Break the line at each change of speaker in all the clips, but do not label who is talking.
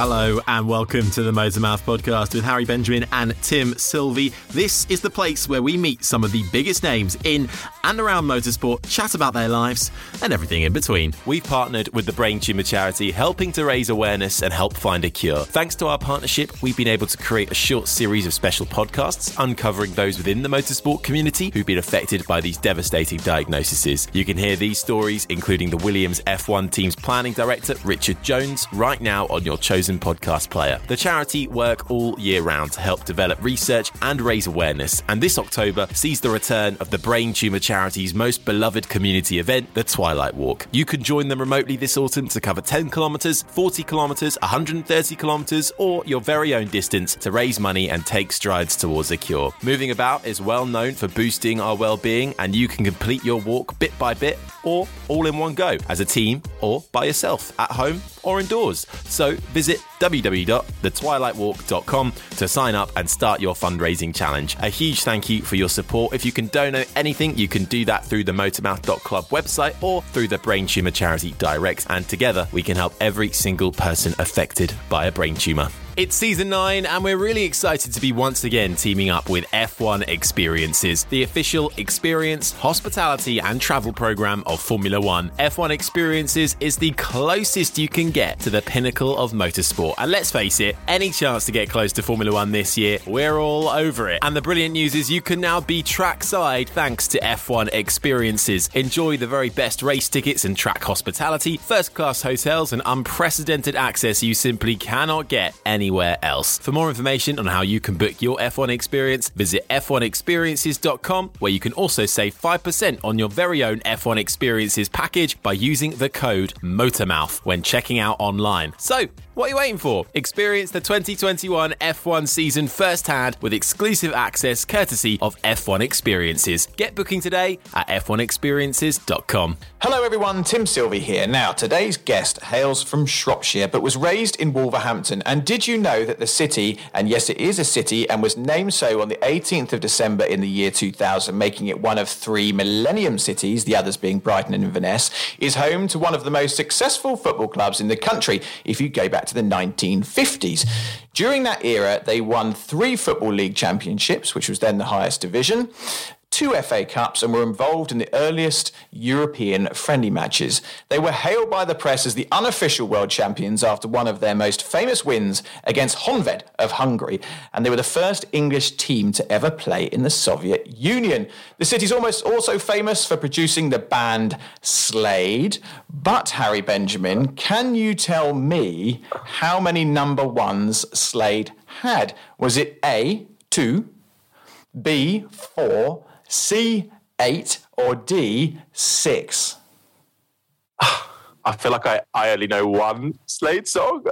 Hello and welcome to the Motormouth podcast with Harry Benjamin and Tim Sylvie. This is the place where we meet some of the biggest names in and around motorsport, chat about their lives and everything in between.
We've partnered with the Brain Tumour Charity, helping to raise awareness and help find a cure. Thanks to our partnership, we've been able to create a short series of special podcasts uncovering those within the motorsport community who've been affected by these devastating diagnoses. You can hear these stories, including the Williams F1 team's planning director, Richard Jones, right now on your chosen podcast player. The charity work all year round to help develop research and raise awareness, and this October sees the return of the Brain Tumour Charity's most beloved community event, the Twilight Walk. You can join them remotely this autumn to cover 10 kilometres, 40 kilometres, 130 kilometres, or your very own distance to raise money and take strides towards a cure. Moving About is well known for boosting our well-being, and you can complete your walk bit by bit or all in one go as a team or by yourself at home or indoors. So visit www.thetwilightwalk.com to sign up and start your fundraising challenge. A huge thank you for your support. If you can donate anything, you can do that through the motormouth.club website or through the Brain Tumour Charity Direct. And together we can help every single person affected by a brain tumour. It's season 9, and we're really excited to be once again teaming up with F1 Experiences, the official experience, hospitality, and travel program of Formula One. F1 Experiences is the closest you can get to the pinnacle of motorsport. And let's face it, any chance to get close to Formula One this year, we're all over it. And the brilliant news is you can now be trackside thanks to F1 Experiences. Enjoy the very best race tickets and track hospitality, first class hotels, and unprecedented access you simply cannot get anywhere anywhere else. For more information on how you can book your F1 experience, visit f1experiences.com, where you can also save 5% on your very own F1 experiences package by using the code MOTORMOUTH when checking out online. So, what are you waiting for? Experience the 2021 F1 season firsthand with exclusive access courtesy of F1 Experiences. Get booking today at f1experiences.com.
Hello everyone, Tim Sylvie here. Now, today's guest hails from Shropshire but was raised in Wolverhampton. And did you know that the city, and yes, it is a city, and was named so on the 18th of December in the year 2000, making it one of three Millennium cities, the others being Brighton and Inverness, is home to one of the most successful football clubs in the country if you go back to the 1950s. During that era, they won three Football League championships, which was then the highest division two FA Cups and were involved in the earliest European friendly matches. They were hailed by the press as the unofficial world champions after one of their most famous wins against Honved of Hungary, and they were the first English team to ever play in the Soviet Union. The city's almost also famous for producing the band Slade, but Harry Benjamin, can you tell me how many number ones Slade had? Was it A, 2, B, 4, C, 8, or D, 6?
I feel like I, I only know one Slade song.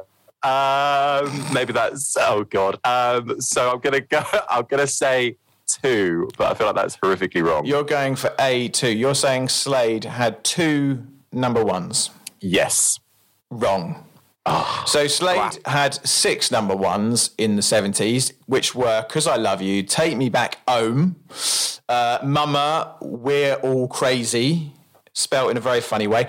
Um, maybe that's oh god. Um, so I'm gonna go. I'm gonna say two, but I feel like that's horrifically wrong.
You're going for A two. You're saying Slade had two number ones.
Yes.
Wrong.
Oh,
So Slade
wow.
had six number ones in the 70s, which were Cause I Love You, Take Me Back Home, uh, Mama, We're All Crazy, spelt in a very funny way,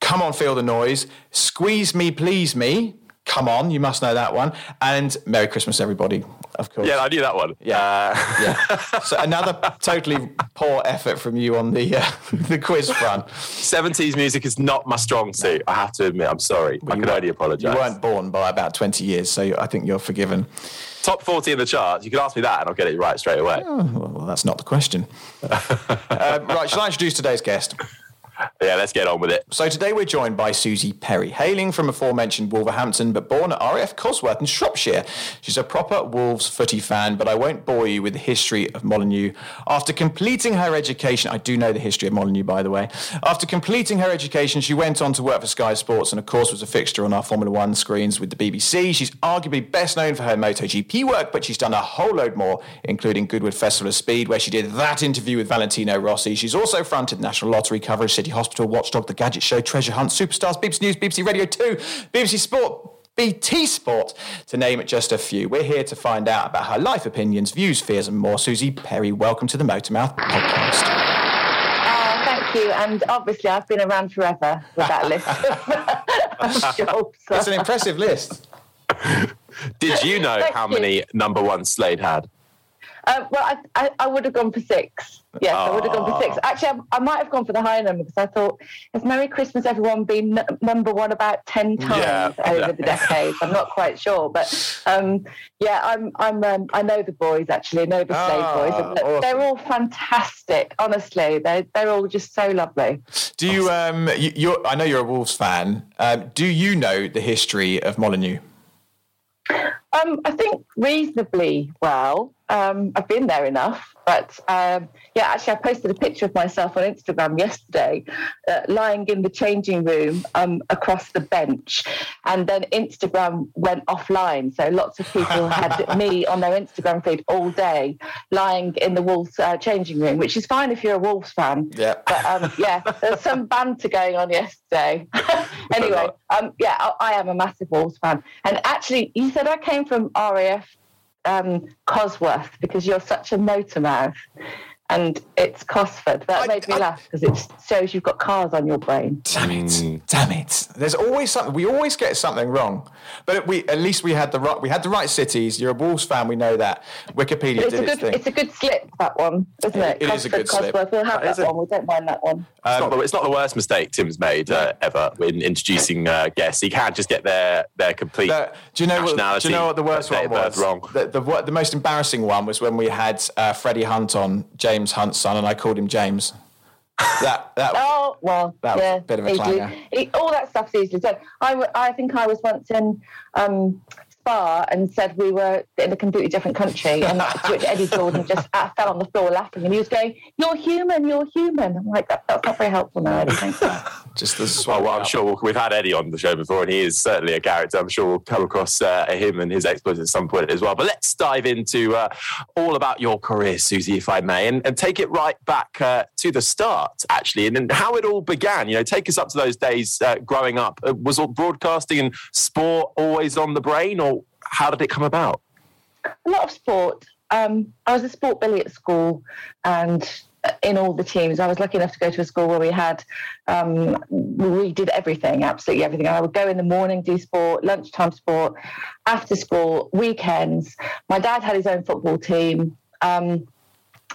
Come On Feel the Noise, Squeeze Me, Please Me, Come On, you must know that one, and Merry Christmas Everybody, of course.
Yeah, I knew that one.
Yeah.
Uh,
Yeah. So another totally poor effort from you on the uh, the quiz front.
70s music is not my strong suit. I have to admit. I'm sorry. I
You
can only apologise.
You weren't born by about 20 years, so I think you're forgiven.
Top 40 in the charts. You can ask me that, and I'll get it right straight away.
Well, that's not the question. um, right, shall I introduce today's guest?
Yeah, let's get on with it.
So today we're joined by Suzi Perry, hailing from aforementioned Wolverhampton, but born at RAF Cosworth in Shropshire. She's a proper Wolves footy fan, but I won't bore you with the history of Molyneux. After completing her education, I do know the history of Molyneux, by the way. After completing her education, she went on to work for Sky Sports and, of course, was a fixture on our Formula One screens with the BBC. She's arguably best known for her MotoGP work, but she's done a whole load more, including Goodwood Festival of Speed, where she did that interview with Valentino Rossi. She's also fronted National Lottery coverage, City Hospital, Watchdog, The Gadget Show, Treasure Hunt, Superstars, BBC News, BBC Radio 2, BBC Sport. BT Sport, to name just a few. We're here to find out about her life opinions, views, fears, and more. Suzi Perry, welcome to the Motormouth podcast.
Oh, thank you. And obviously, I've been around forever with that list of jobs.
It's an impressive list.
Did you know
Thank
how
you.
many number one Slade had?
Uh, well, I, I, I would have gone for six. Yes, I would have gone for six. Actually, I, I might have gone for the higher number because I thought, has Merry Christmas Everyone been n- number one about 10 times
Yeah.
over the decades? I'm not quite sure. But um, yeah, I'm, I'm, um, I know the boys actually, I know the Slade
Ah,
boys. and
awesome.
They're all fantastic, honestly. They're, they're all just so lovely.
Do you? Um, you, you're, I know you're a Wolves fan. Um, do you know the history of Molyneux?
Um, I think reasonably well. Um, I've been there enough, but um, yeah, actually, I posted a picture of myself on Instagram yesterday, uh, lying in the changing room um, across the bench, and then Instagram went offline. So lots of people had me on their Instagram feed all day, lying in the Wolves uh, changing room, which is fine if you're a Wolves fan.
Yeah.
But um, yeah, there's some banter going on yesterday. anyway, um, yeah, I, I am a massive Wolves fan. And actually, you said I came from RAF um, Cosworth because you're such a motor mouth. And it's Cosford. That
I-
made me
I-
laugh because it shows you've got cars on your brain.
Damn it! Damn it! There's always something. We always get something wrong, but we at least we had the right. We had the right cities. You're a Wolves fan. We know that. Wikipedia
It's
did
a
its
good,
thing.
it's a good slip that one, isn't it?
It is a good slip.
We'll have
That is
that one. We don't mind that one.
It's, not the, it's not the worst mistake Tim's made uh, ever in introducing uh, guests. He can't just get their their complete
The- do you know what? Do you know what the worst one was?
Wrong.
The, the the most embarrassing one was when we had uh, Freddie Hunt on, James Hunt's son, and I called him James. That that.
Oh well,
That was
yeah,
a bit of a clanger.
E- all that stuff's easily done. I, I think I was once in um, Spa and said we were in a completely different country, and to which Eddie Jordan just uh, fell on the floor laughing, and he was going, "You're human, you're human." I'm like, that, that's not very helpful now, Eddie.
Just as
Well, well, I'm sure we'll, we've had Eddie on the show before, and he is certainly a character. I'm sure we'll come across uh, him and his exploits at some point as well. But let's dive into uh, all about your career, Suzi, if I may, and, and take it right back uh, to the start, actually, and, and how it all began. You know, take us up to those days uh, growing up. Uh, was all broadcasting and sport always on the brain, or how did it come about?
a lot of sport. Um, I was a sport billy at school, and in all the teams, I was lucky enough to go to a school where we had um, we did everything, absolutely everything. I would go in the morning, do sport, lunchtime sport, after school, weekends. My dad had his own football team. Um,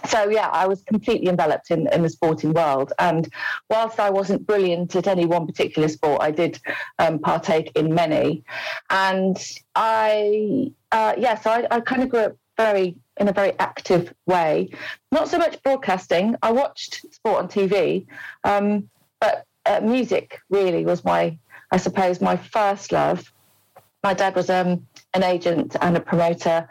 so yeah, I was completely enveloped in, in the sporting world. And whilst I wasn't brilliant at any one particular sport, I did um, partake in many. And I, uh, yeah, so I, I kind of grew up very in a very active way. Not so much broadcasting. I watched sport on TV, um, but uh, music really was my, I suppose, my first love. My dad was um, an agent and a promoter,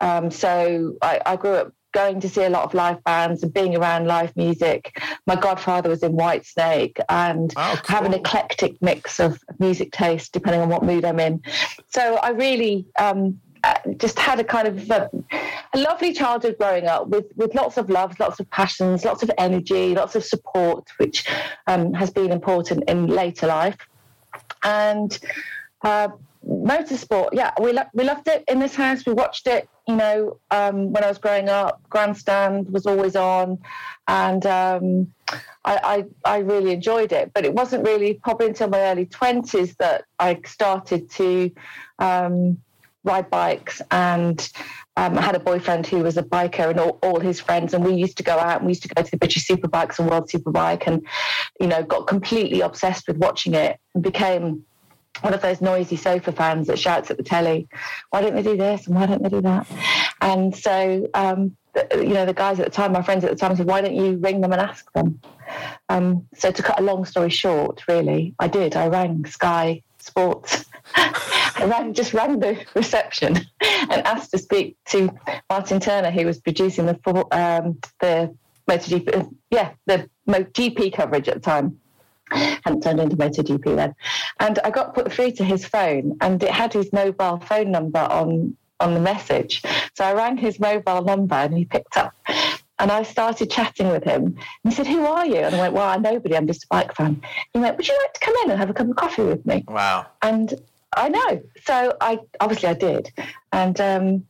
um, so I, I grew up going to see a lot of live bands and being around live music. My godfather was in Whitesnake and
Oh,
have an eclectic mix of music taste depending on what mood I'm in. So I really um, uh, just had a kind of a, a lovely childhood growing up with, with lots of loves, lots of passions, lots of energy, lots of support, which um, has been important in later life. And uh, motorsport, yeah, we lo- we loved it in this house. We watched it, you know, um, when I was growing up. Grandstand was always on, and um, I, I I really enjoyed it. But it wasn't really probably until my early twenties that I started to um, ride bikes and. Um, I had a boyfriend who was a biker and all, all his friends, and we used to go out and we used to go to the British Superbikes and World Superbike, and you know, got completely obsessed with watching it and became one of those noisy sofa fans that shouts at the telly, why don't they do this and why don't they do that? And so, um, you know, the guys at the time, my friends at the time said, why don't you ring them and ask them? Um, so to cut a long story short, really, I did. I rang Sky Sports. I rang, just rang the reception and asked to speak to Martin Turner, who was producing the um, the MotoGP, yeah, the MotoGP coverage at the time hadn't turned into MotoGP then. And I got put through to his phone, and it had his mobile phone number on on the message. So I rang his mobile number, and he picked up. And I started chatting with him. And he said, "Who are you?" And I went, "Well, I'm nobody. I'm just a bike fan." He went, "Would you like to come in and have a cup of coffee with me?"
Wow.
And I know. So I obviously I did, and um,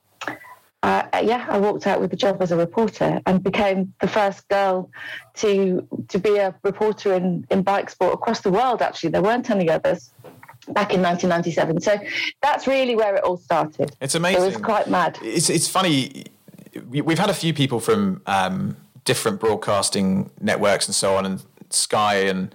uh, yeah, I walked out with the job as a reporter and became the first girl to to be a reporter in in bike sport across the world. Actually, there weren't any others. back in 1997. So that's really where it all started.
It's amazing.
It was quite mad.
It's it's funny. We've had a few people from um, different broadcasting networks and so on, and Sky and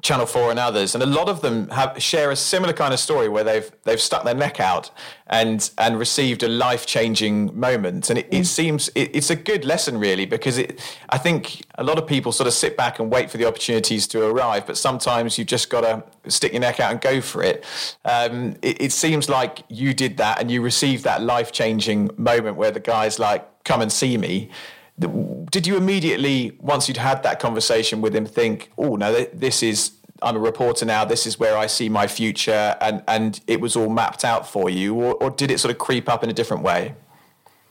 Channel Four and others, and a lot of them have share a similar kind of story where they've they've stuck their neck out and and received a life changing moment, and it, it seems it, it's a good lesson really because it I think a lot of people sort of sit back and wait for the opportunities to arrive, but sometimes you've just got to stick your neck out and go for it. Um, it. It seems like you did that and you received that life changing moment where the guy's like, "Come and see me." Did you immediately once you'd had that conversation with him think oh no this is i'm a reporter now this is where i see my future and and it was all mapped out for you or, or did it sort of creep up in a different way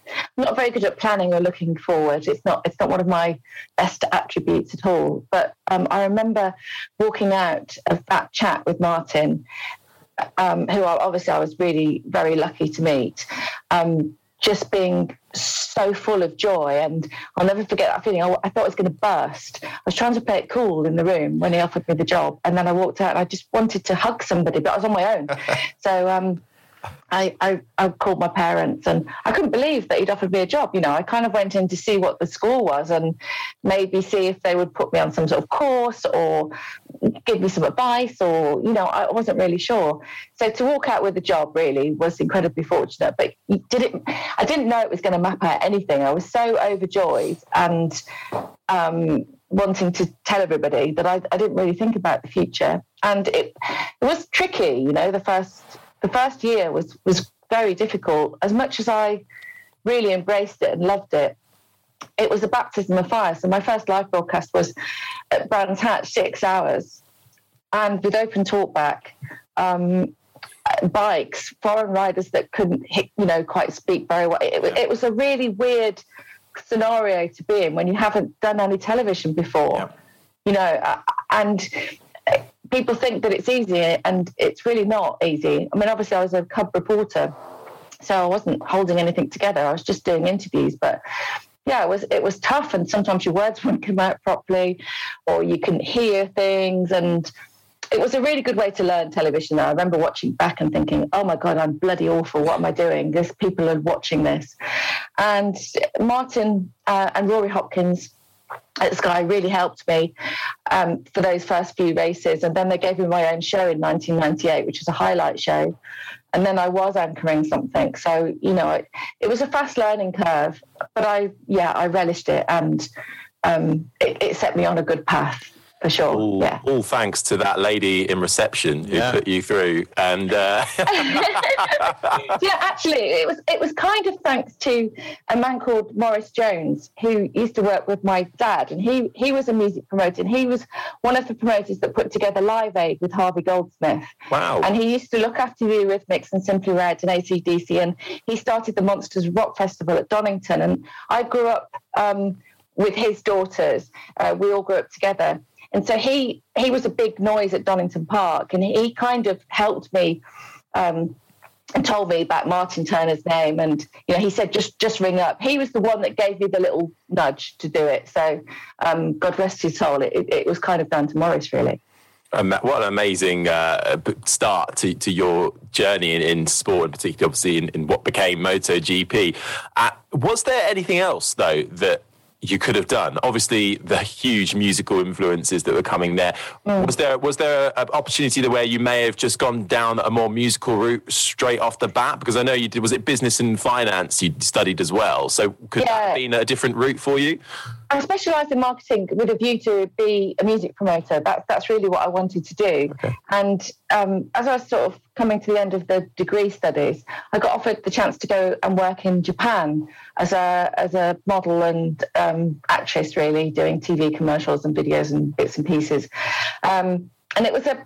I'm not very good at planning or looking forward. It's not it's not one of my best attributes at all. But um, I remember walking out of that chat with Martin, um, who obviously I was really very lucky to meet. Um, just being so full of joy. And I'll never forget that feeling. I, I thought I was going to burst. I was trying to play it cool in the room when he offered me the job. And then I walked out and I just wanted to hug somebody, but I was on my own. so, um, I, I, I, called my parents and I couldn't believe that he'd offered me a job. You know, I kind of went in to see what the school was and maybe see if they would put me on some sort of course or give me some advice or, you know, I wasn't really sure. So to walk out with a job really was incredibly fortunate. But did it, I didn't know it was going to map out anything. I was so overjoyed and um, wanting to tell everybody that I, I didn't really think about the future. And it, it was tricky, you know, the first the first year was was very difficult. As much as I really embraced it and loved it, it was a baptism of fire. So my first live broadcast was at Brands Hatch, six hours, and with open talkback. Um, bikes, foreign riders that couldn't, hit, you know, quite speak very well. It, it, was a really weird scenario to be in when you haven't done any television before, yeah. you know, and people think that it's easy and it's really not easy. I mean, obviously, I was a cub reporter, so I wasn't holding anything together. I was just doing interviews, but yeah, it was it was tough, and sometimes your words wouldn't come out properly, or you couldn't hear things, and it was a really good way to learn television. I remember watching back and thinking, "Oh my god, I'm bloody awful. What am I doing? This people are watching this," and Martin uh, and Rory Hopkins at Sky really helped me um, for those first few races. And then they gave me my own show in 1998, which was a highlight show. And then I was anchoring something. So, you know, it, it was a fast learning curve, but I, yeah, I relished it and um, it, it set me on a good path for sure.
All,
yeah.
all thanks to that lady in reception who yeah. put you through. And uh...
yeah, actually, it was it was kind of thanks to a man called Maurice Jones who used to work with my dad, and he he was a music promoter, and he was one of the promoters that put together Live Aid with Harvey Goldsmith.
Wow!
And he used to look after the Eurythmics and Simply Red and ACDC, and he started the Monsters Rock Festival at Donington, and I grew up. Um, with his daughters, uh, we all grew up together and so he he was a big noise at Donington Park, and he kind of helped me. Um, and told me about Martin Turner's name, and you know, he said just just ring up. He was the one that gave me the little nudge to do it. So, um, God rest his soul. It, it, was kind of down to Maurice, really.
Um, what an amazing uh, start to, to your journey in, in sport, and particularly obviously in, in what became MotoGP. Uh, was there anything else though that you could have done. Obviously, the huge musical influences that were coming there. Mm. Was there was there an opportunity there where you may have just gone down a more musical route straight off the bat? Because I know you did. Was it business and finance you studied as well? So could yeah. that have been a different route for you?
I specialised in marketing with a view to be a music promoter. That's that's really what I wanted to do. Okay. And um, as I was sort of coming to the end of the degree studies, I got offered the chance to go and work in Japan as a as a model and um, actress, really doing TV commercials and videos and bits and pieces. Um, and it was a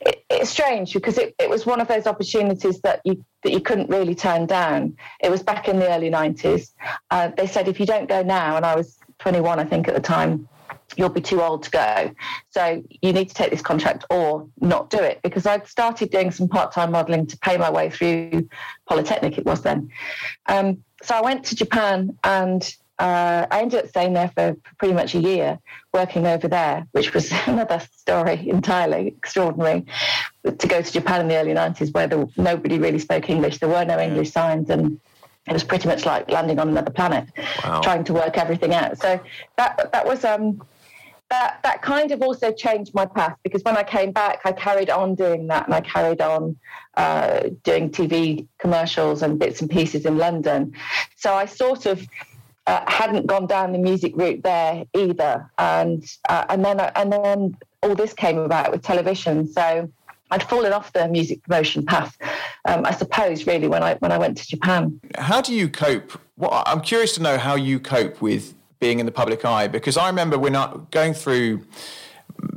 it, it's strange because it, it was one of those opportunities that you that you couldn't really turn down. It was back in the early 90s. Uh, they said if you don't go now, and I was 21, I think, at the time, you'll be too old to go. So you need to take this contract or not do it because I'd started doing some part time modeling to pay my way through Polytechnic, it was then. Um, so I went to Japan and uh, I ended up staying there for pretty much a year, working over there, which was another story entirely extraordinary. To go to Japan in the early 90s where the, nobody really spoke English, there were no English signs, and it was pretty much like landing on another planet, wow. trying to work everything out. So that that was um, that that kind of also changed my path because when I came back, I carried on doing that, and I carried on uh, doing TV commercials and bits and pieces in London. So I sort of uh, hadn't gone down the music route there either, and uh, and then and then all this came about with television. So I'd fallen off the music promotion path, um, I suppose, really when I when I went to Japan.
How do you cope? Well, I'm curious to know how you cope with being in the public eye because I remember when I going through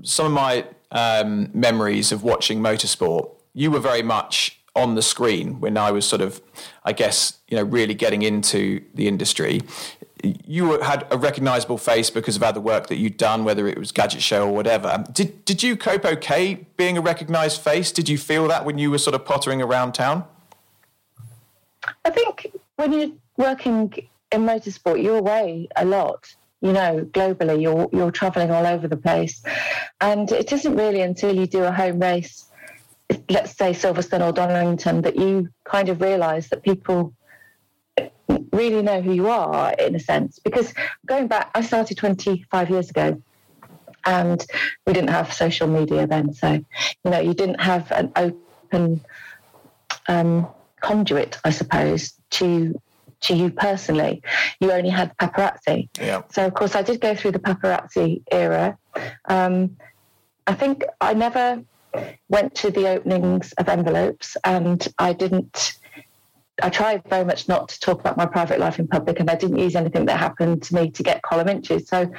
some of my um, memories of watching motorsport. You were very much on the screen when I was sort of, I guess, you know, really getting into the industry you had a recognizable face because of other work that you'd done, whether it was Gadget Show or whatever. Did did you cope okay being a recognized face? Did you feel that when you were sort of pottering around town?
I think when you're working in motorsport, you're away a lot. You know, globally, you're you're traveling all over the place, and it isn't really until you do a home race, let's say Silverstone or Donington, that you kind of realise that people really know who you are in a sense. Because going back, I started 25 years ago and we didn't have social media then. So, you know, you didn't have an open um, conduit, I suppose, to to you personally. You only had paparazzi.
Yeah.
So, of course, I did go through the paparazzi era. Um, I think I never went to the openings of envelopes and I didn't I tried very much not to talk about my private life in public, and I didn't use anything that happened to me to get column inches. So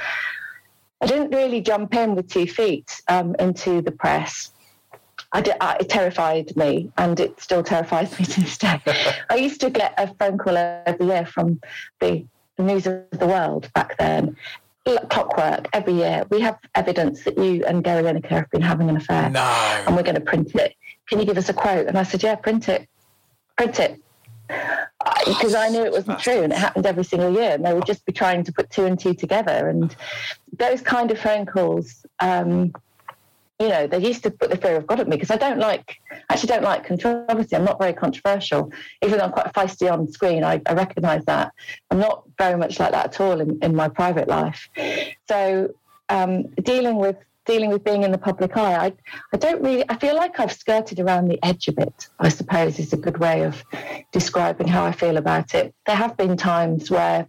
I didn't really jump in with two feet um, into the press. I did, uh, it terrified me, and it still terrifies me to this day. I used to get a phone call every year from the News of the World back then. Clockwork every year. We have evidence that you and Gary Lineker have been having an affair,
no.
and we're going to print it. Can you give us a quote? And I said, Yeah, print it, print it because I knew it wasn't true and it happened every single year and they would just be trying to put two and two together and those kind of phone calls um, you know they used to put the fear of god at me because i don't like actually don't like controversy i'm not very controversial. Even though i'm quite feisty on screen i, I recognize that. I'm not very much like that at all in, in my private life. So um, dealing with dealing with being in the public eye, I, I don't really, I feel like I've skirted around the edge a bit, I suppose is a good way of describing how I feel about it. There have been times where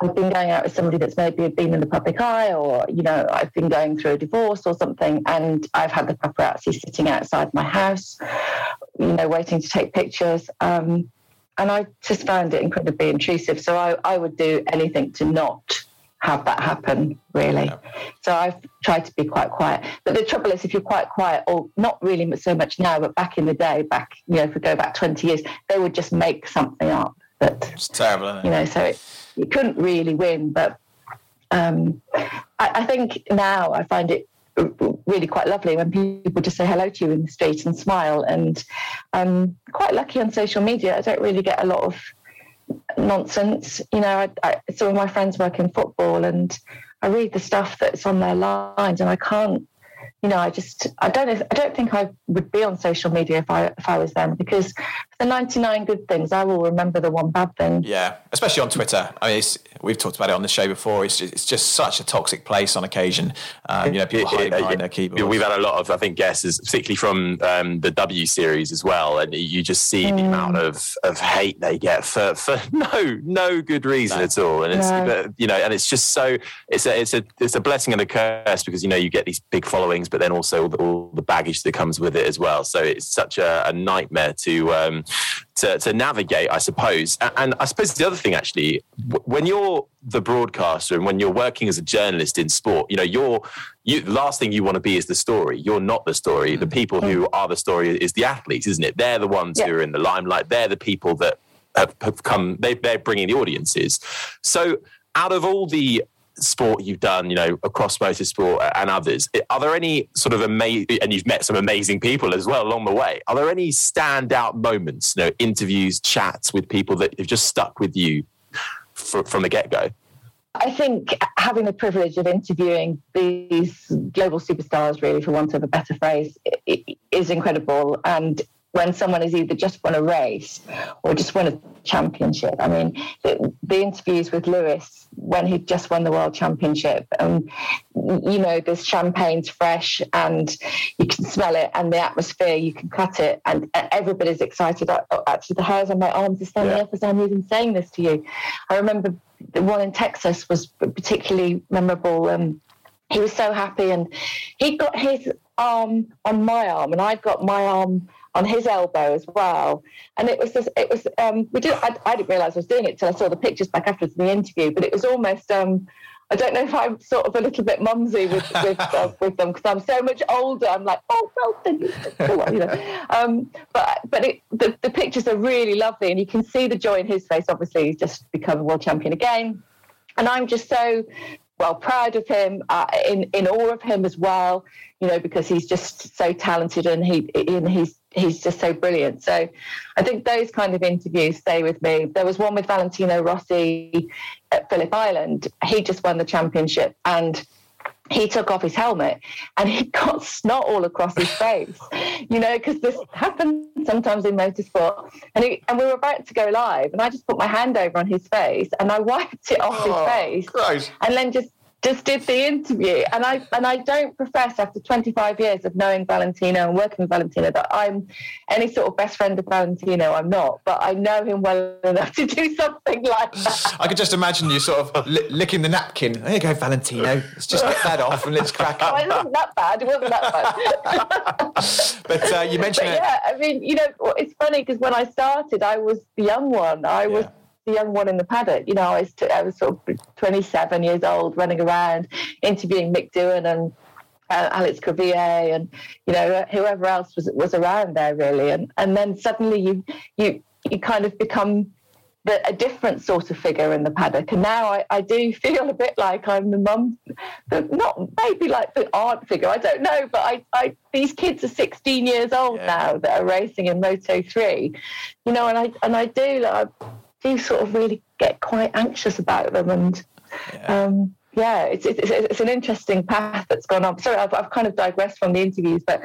I've been going out with somebody that's maybe been in the public eye, or, you know, I've been going through a divorce or something, and I've had the paparazzi sitting outside my house, you know, waiting to take pictures. Um, and I just found it incredibly intrusive. So I, I would do anything to not have that happen, really. Yeah. So I've tried to be quite quiet. But the trouble is, if you're quite quiet, or not really so much now, but back in the day, back, you know, if we go back 20 years, they would just make something up. But,
it's terrible,
You know, so it, you couldn't really win. But um, I, I think now I find it really quite lovely when people just say hello to you in the street and smile. And I'm quite lucky on social media. I don't really get a lot of nonsense. You know, I, I, some of my friends work in football, and I read the stuff that's on their lines, and I can't. You know, I just I don't I don't think I would be on social media if I if I was them because the 99 good things, I will remember the one bad thing.
Yeah, especially on Twitter. I mean, we've talked about it on the show before. It's just, it's just such a toxic place on occasion. Um, you know, people hide behind their keyboards.
We've had a lot of, I think, guesses, particularly from um, the W series as well, and you just see mm. the amount of, of hate they get for, for no no good reason no. at all. And it's no. you know, and it's just so it's a it's a it's a blessing and a curse because you know you get these big followings, but then also all the, all the baggage that comes with it as well. So it's such a, a nightmare to. Um, to, to navigate, I suppose. And I suppose the other thing, actually, when you're the broadcaster and when you're working as a journalist in sport, you know, you're you, the last thing you want to be is the story. You're not the story. The people who are the story is the athletes, isn't it? They're the ones yeah. who are in the limelight. They're the people that have, have come. They, they're bringing the audiences. So, out of all the sport you've done, you know, across motorsport and others, are there any sort of amazing, and you've met some amazing people as well along the way, are there any standout moments, you know, interviews, chats with people that have just stuck with you
fr- from the get go?
I think having the privilege of interviewing these global superstars, really, for want of a better phrase, is incredible. And when someone has either just won a race or just won a championship. I mean, the, the interviews with Lewis when he'd just won the world championship, and you know, this champagne's fresh and you can smell it, and the atmosphere, you can cut it, and everybody's excited. Actually, the hairs on my arms are standing yeah. up as I'm even saying this to you. I remember the one in Texas was particularly memorable. Um, he was so happy, and he got his arm on my arm, and I've got my arm on his elbow as well. And it was just, it was, um, we did, I, I didn't realize I was doing it till I saw the pictures back afterwards in the interview, but it was almost, um, I don't know if I'm sort of a little bit mumsy with with, uh, with them because I'm so much older. I'm like, oh, well, then you know. Um, but but it, the the pictures are really lovely, and you can see the joy in his face. Obviously, he's just become a world champion again, and I'm just so well proud of him, uh, in in awe of him as well. You know, because he's just so talented and he and he's he's just so brilliant. So I think those kind of interviews stay with me. There was one with Valentino Rossi at Phillip Island. He just won the championship and he took off his helmet and he got snot all across his face, you know, because this happens sometimes in motorsport. And, he, and we were about to go live, and I just put my hand over on his face and I wiped it off oh, his face, Christ. and then just just did the interview. And I and I don't profess after 25 years of knowing Valentino and working with Valentino that I'm any sort of best friend of Valentino I'm not. But I know him well enough to do something like that.
I could just imagine you sort of li- licking the napkin. There you go Valentino. Let's just get that off and let's crack
up oh, it wasn't that bad. It wasn't that
bad. But uh, you mentioned
but yeah I mean you know it's funny because when I started I was the young one. I yeah. was the young one in the paddock. You know, I was, t- I was sort of 27 years old, running around interviewing Mick Doohan and uh, Alex Crivillé and you know whoever else was was around there really. And and then suddenly you you you kind of become the, a different sort of figure in the paddock. And now I, I do feel a bit like I'm the mum, not maybe like the aunt figure, I don't know, but I, I these kids are 16 years old yeah. now that are racing in Moto 3, you know, and I and I do like, do sort of really get quite anxious about them and yeah. Um, yeah, it's, it's, it's, an interesting path that's gone on. Sorry, I've, I've kind of digressed from the interviews, but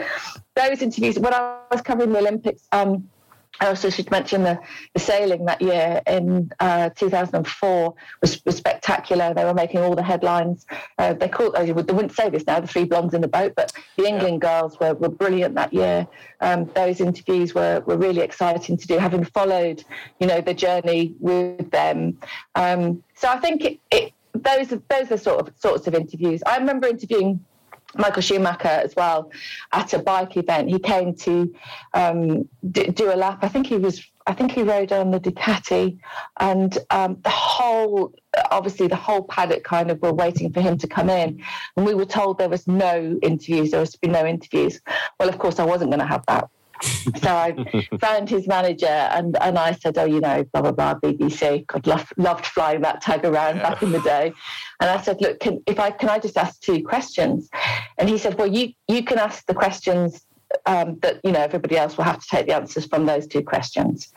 those interviews, when I was covering the Olympics, um, I also should mention the, the sailing that year in uh, 2004 was, was, spectacular. They were making all the headlines. Uh, they called, they wouldn't say this now, the three blondes in the boat, but the England girls were, were brilliant that year. Um, those interviews were, were really exciting to do, having followed, you know, the journey with them. Um, so I think it, it, those, those are sort of sorts of interviews. I remember interviewing Michael Schumacher as well at a bike event. He came to um, d- do a lap. I think he was. I think he rode on the Ducati, and um, the whole, obviously, the whole paddock kind of were waiting for him to come in, and we were told there was no interviews. There was to be no interviews. Well, of course, I wasn't going to have that so I found his manager and, and I said, oh, you know, blah, blah, blah, BBC. God, loved, loved flying that tag around yeah. back in the day. And I said, look, can, if I, can I just ask two questions? And he said, well, you, you can ask the questions um, that you know everybody else will have to take the answers from those two questions.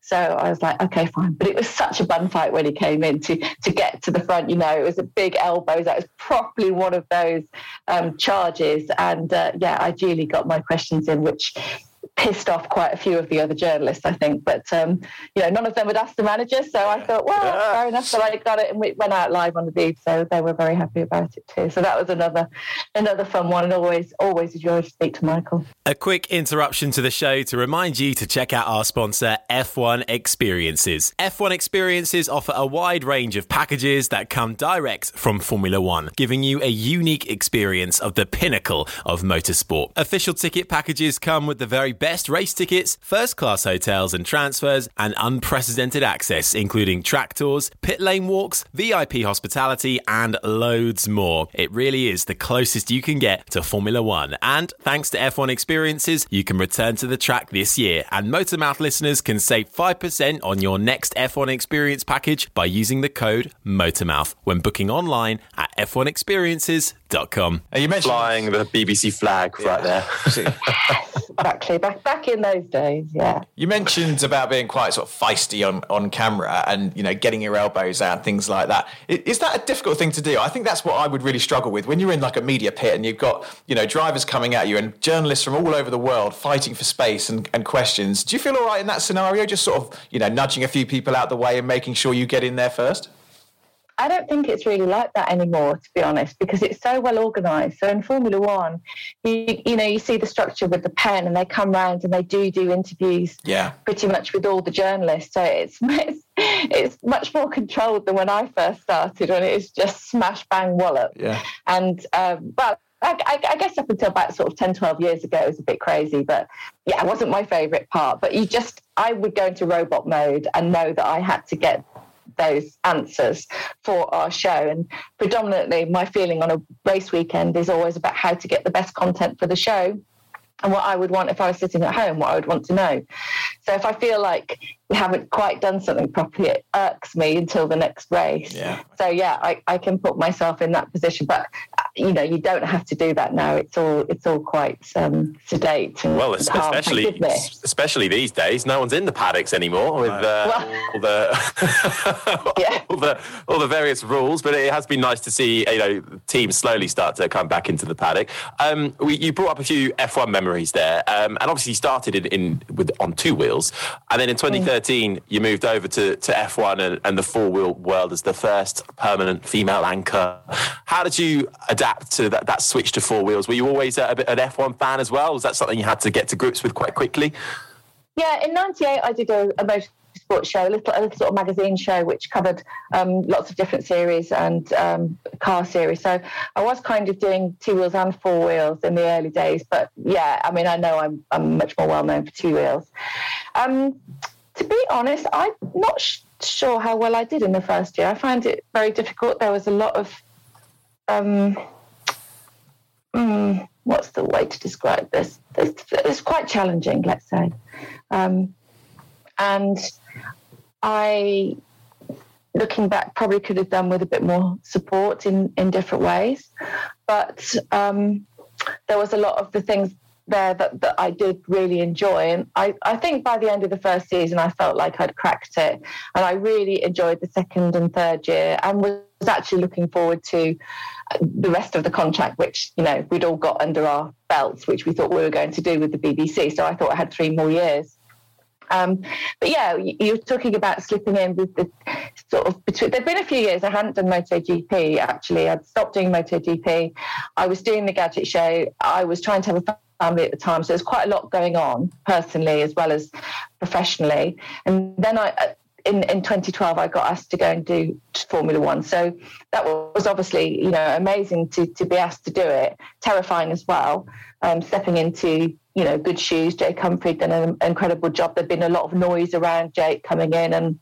So I was like, okay, fine. But it was such a bun fight when he came in to to get to the front. You know, it was a big elbows. That was properly one of those um, charges. And uh, yeah, I duly got my questions in, which pissed off quite a few of the other journalists, I think. But um, you know, none of them would ask the manager, so I thought, well, yeah. fair enough. So I got it, and we went out live on the beat, so they were very happy about it too. So that was another another fun one, and always always a joy to speak to Michael.
A quick interruption to the show to remind you to check out our sponsor, F1 Experiences. F1 Experiences offer a wide range of packages that come direct from Formula One, giving you a unique experience of the pinnacle of motorsport. Official ticket packages come with the very best race tickets, first class hotels and transfers, and unprecedented access, including track tours, pit lane walks, VIP hospitality, and loads more. It really is the closest you can get to Formula One. And thanks to F1 experiences, you can return to the track this year. And Motormouth listeners can save 5% on your next F1 experience package by using the code Motormouth when booking online at f1experiences.com motormouth.com.
you mentioned
Flying the BBC flag right there.
exactly. Back back in those days, yeah.
You mentioned about being quite sort of feisty on, on camera and you know getting your elbows out and things like that. Is that a difficult thing to do? I think that's what I would really struggle with when you're in like a media pit and you've got you know drivers coming at you and journalists from all over the world fighting for space and, and questions. Do you feel all right in that scenario? Just sort of you know nudging a few people out the way and making sure you get in there first.
I don't think it's really like that anymore, to be honest, because it's so well organised. So in Formula One, you you know you see the structure with the pen, and they come round and they do do interviews
Yeah.
pretty much with all the journalists. So it's it's, it's much more controlled than when I first started, when it was just smash bang wallop.
Yeah.
And um, well, I, I, I guess up until about sort of 10, 12 years ago, it was a bit crazy. But yeah, it wasn't my favourite part. But you just, I would go into robot mode and know that I had to get those answers for our show. And predominantly, my feeling on a race weekend is always about how to get the best content for the show and what I would want if I was sitting at home, what I would want to know. So if I feel like we haven't quite done something properly, it irks me until the next race.
Yeah.
So yeah, I, I can put myself in that position, but uh, you know, you don't have to do that now. It's all it's all quite um, sedate. And
Well, especially
goodness.
especially these days, no one's in the paddocks anymore with uh,
Well-
all the
Yeah.
all the all the various rules. But it has been nice to see you know teams slowly start to come back into the paddock. Um, we, you brought up a few F1 memories there, um, and obviously you started in, in with on two wheels, and then in 2013 you moved over to, to F1 and, and the four wheel world as the first permanent female anchor. How did you adapt to that, that switch to four wheels? Were you always a, a bit an F1 fan as well? Was that something you had to get to grips with quite quickly?
Yeah, in '98, I did a, a motorsport show, a little, a little sort of magazine show, which covered um, lots of different series and um, car series. So I was kind of doing two wheels and four wheels in the early days. But yeah, I mean, I know I'm, I'm much more well known for two wheels. Um, to be honest, I'm not sh- sure how well I did in the first year. I found it very difficult. There was a lot of um, mm, what's the way to describe this? It's, it's quite challenging, let's say. Um, and I, looking back, probably could have done with a bit more support in, in different ways. But um, there was a lot of the things there that, that I did really enjoy. And I, I think by the end of the first season, I felt like I'd cracked it. And I really enjoyed the second and third year and was actually looking forward to the rest of the contract, which, you know, we'd all got under our belts, which we thought we were going to do with the BBC. So I thought I had three more years. Um, but yeah, you- you're talking about slipping in with the sort of between. There've been a few years I hadn't done MotoGP. Actually, I'd stopped doing MotoGP. I was doing the gadget show. I was trying to have a family at the time, so there's quite a lot going on personally as well as professionally. And then I. In, in 2012, I got asked to go and do Formula One. So that was obviously, you know, amazing to, to be asked to do it. Terrifying as well. Um, stepping into you know, good shoes. Jake Humphrey done an incredible job. There'd been a lot of noise around Jake coming in and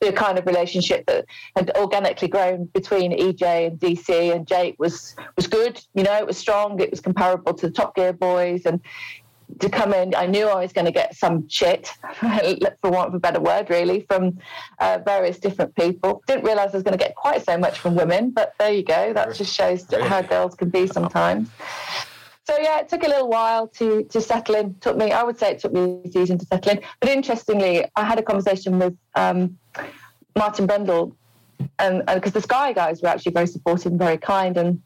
the kind of relationship that had organically grown between EJ and DC and Jake was was good. You know, it was strong. It was comparable to the Top Gear boys and to come in, I knew I was going to get some shit, for want of a better word, really, from uh, various different people. Didn't realise I was going to get quite so much from women, but there you go. That just shows how girls can be sometimes. So yeah, it took a little while to to settle in. Took me, I would say, it took me a season to settle in. But interestingly, I had a conversation with um, Martin Brundle, and because the Sky guys were actually very supportive and very kind, and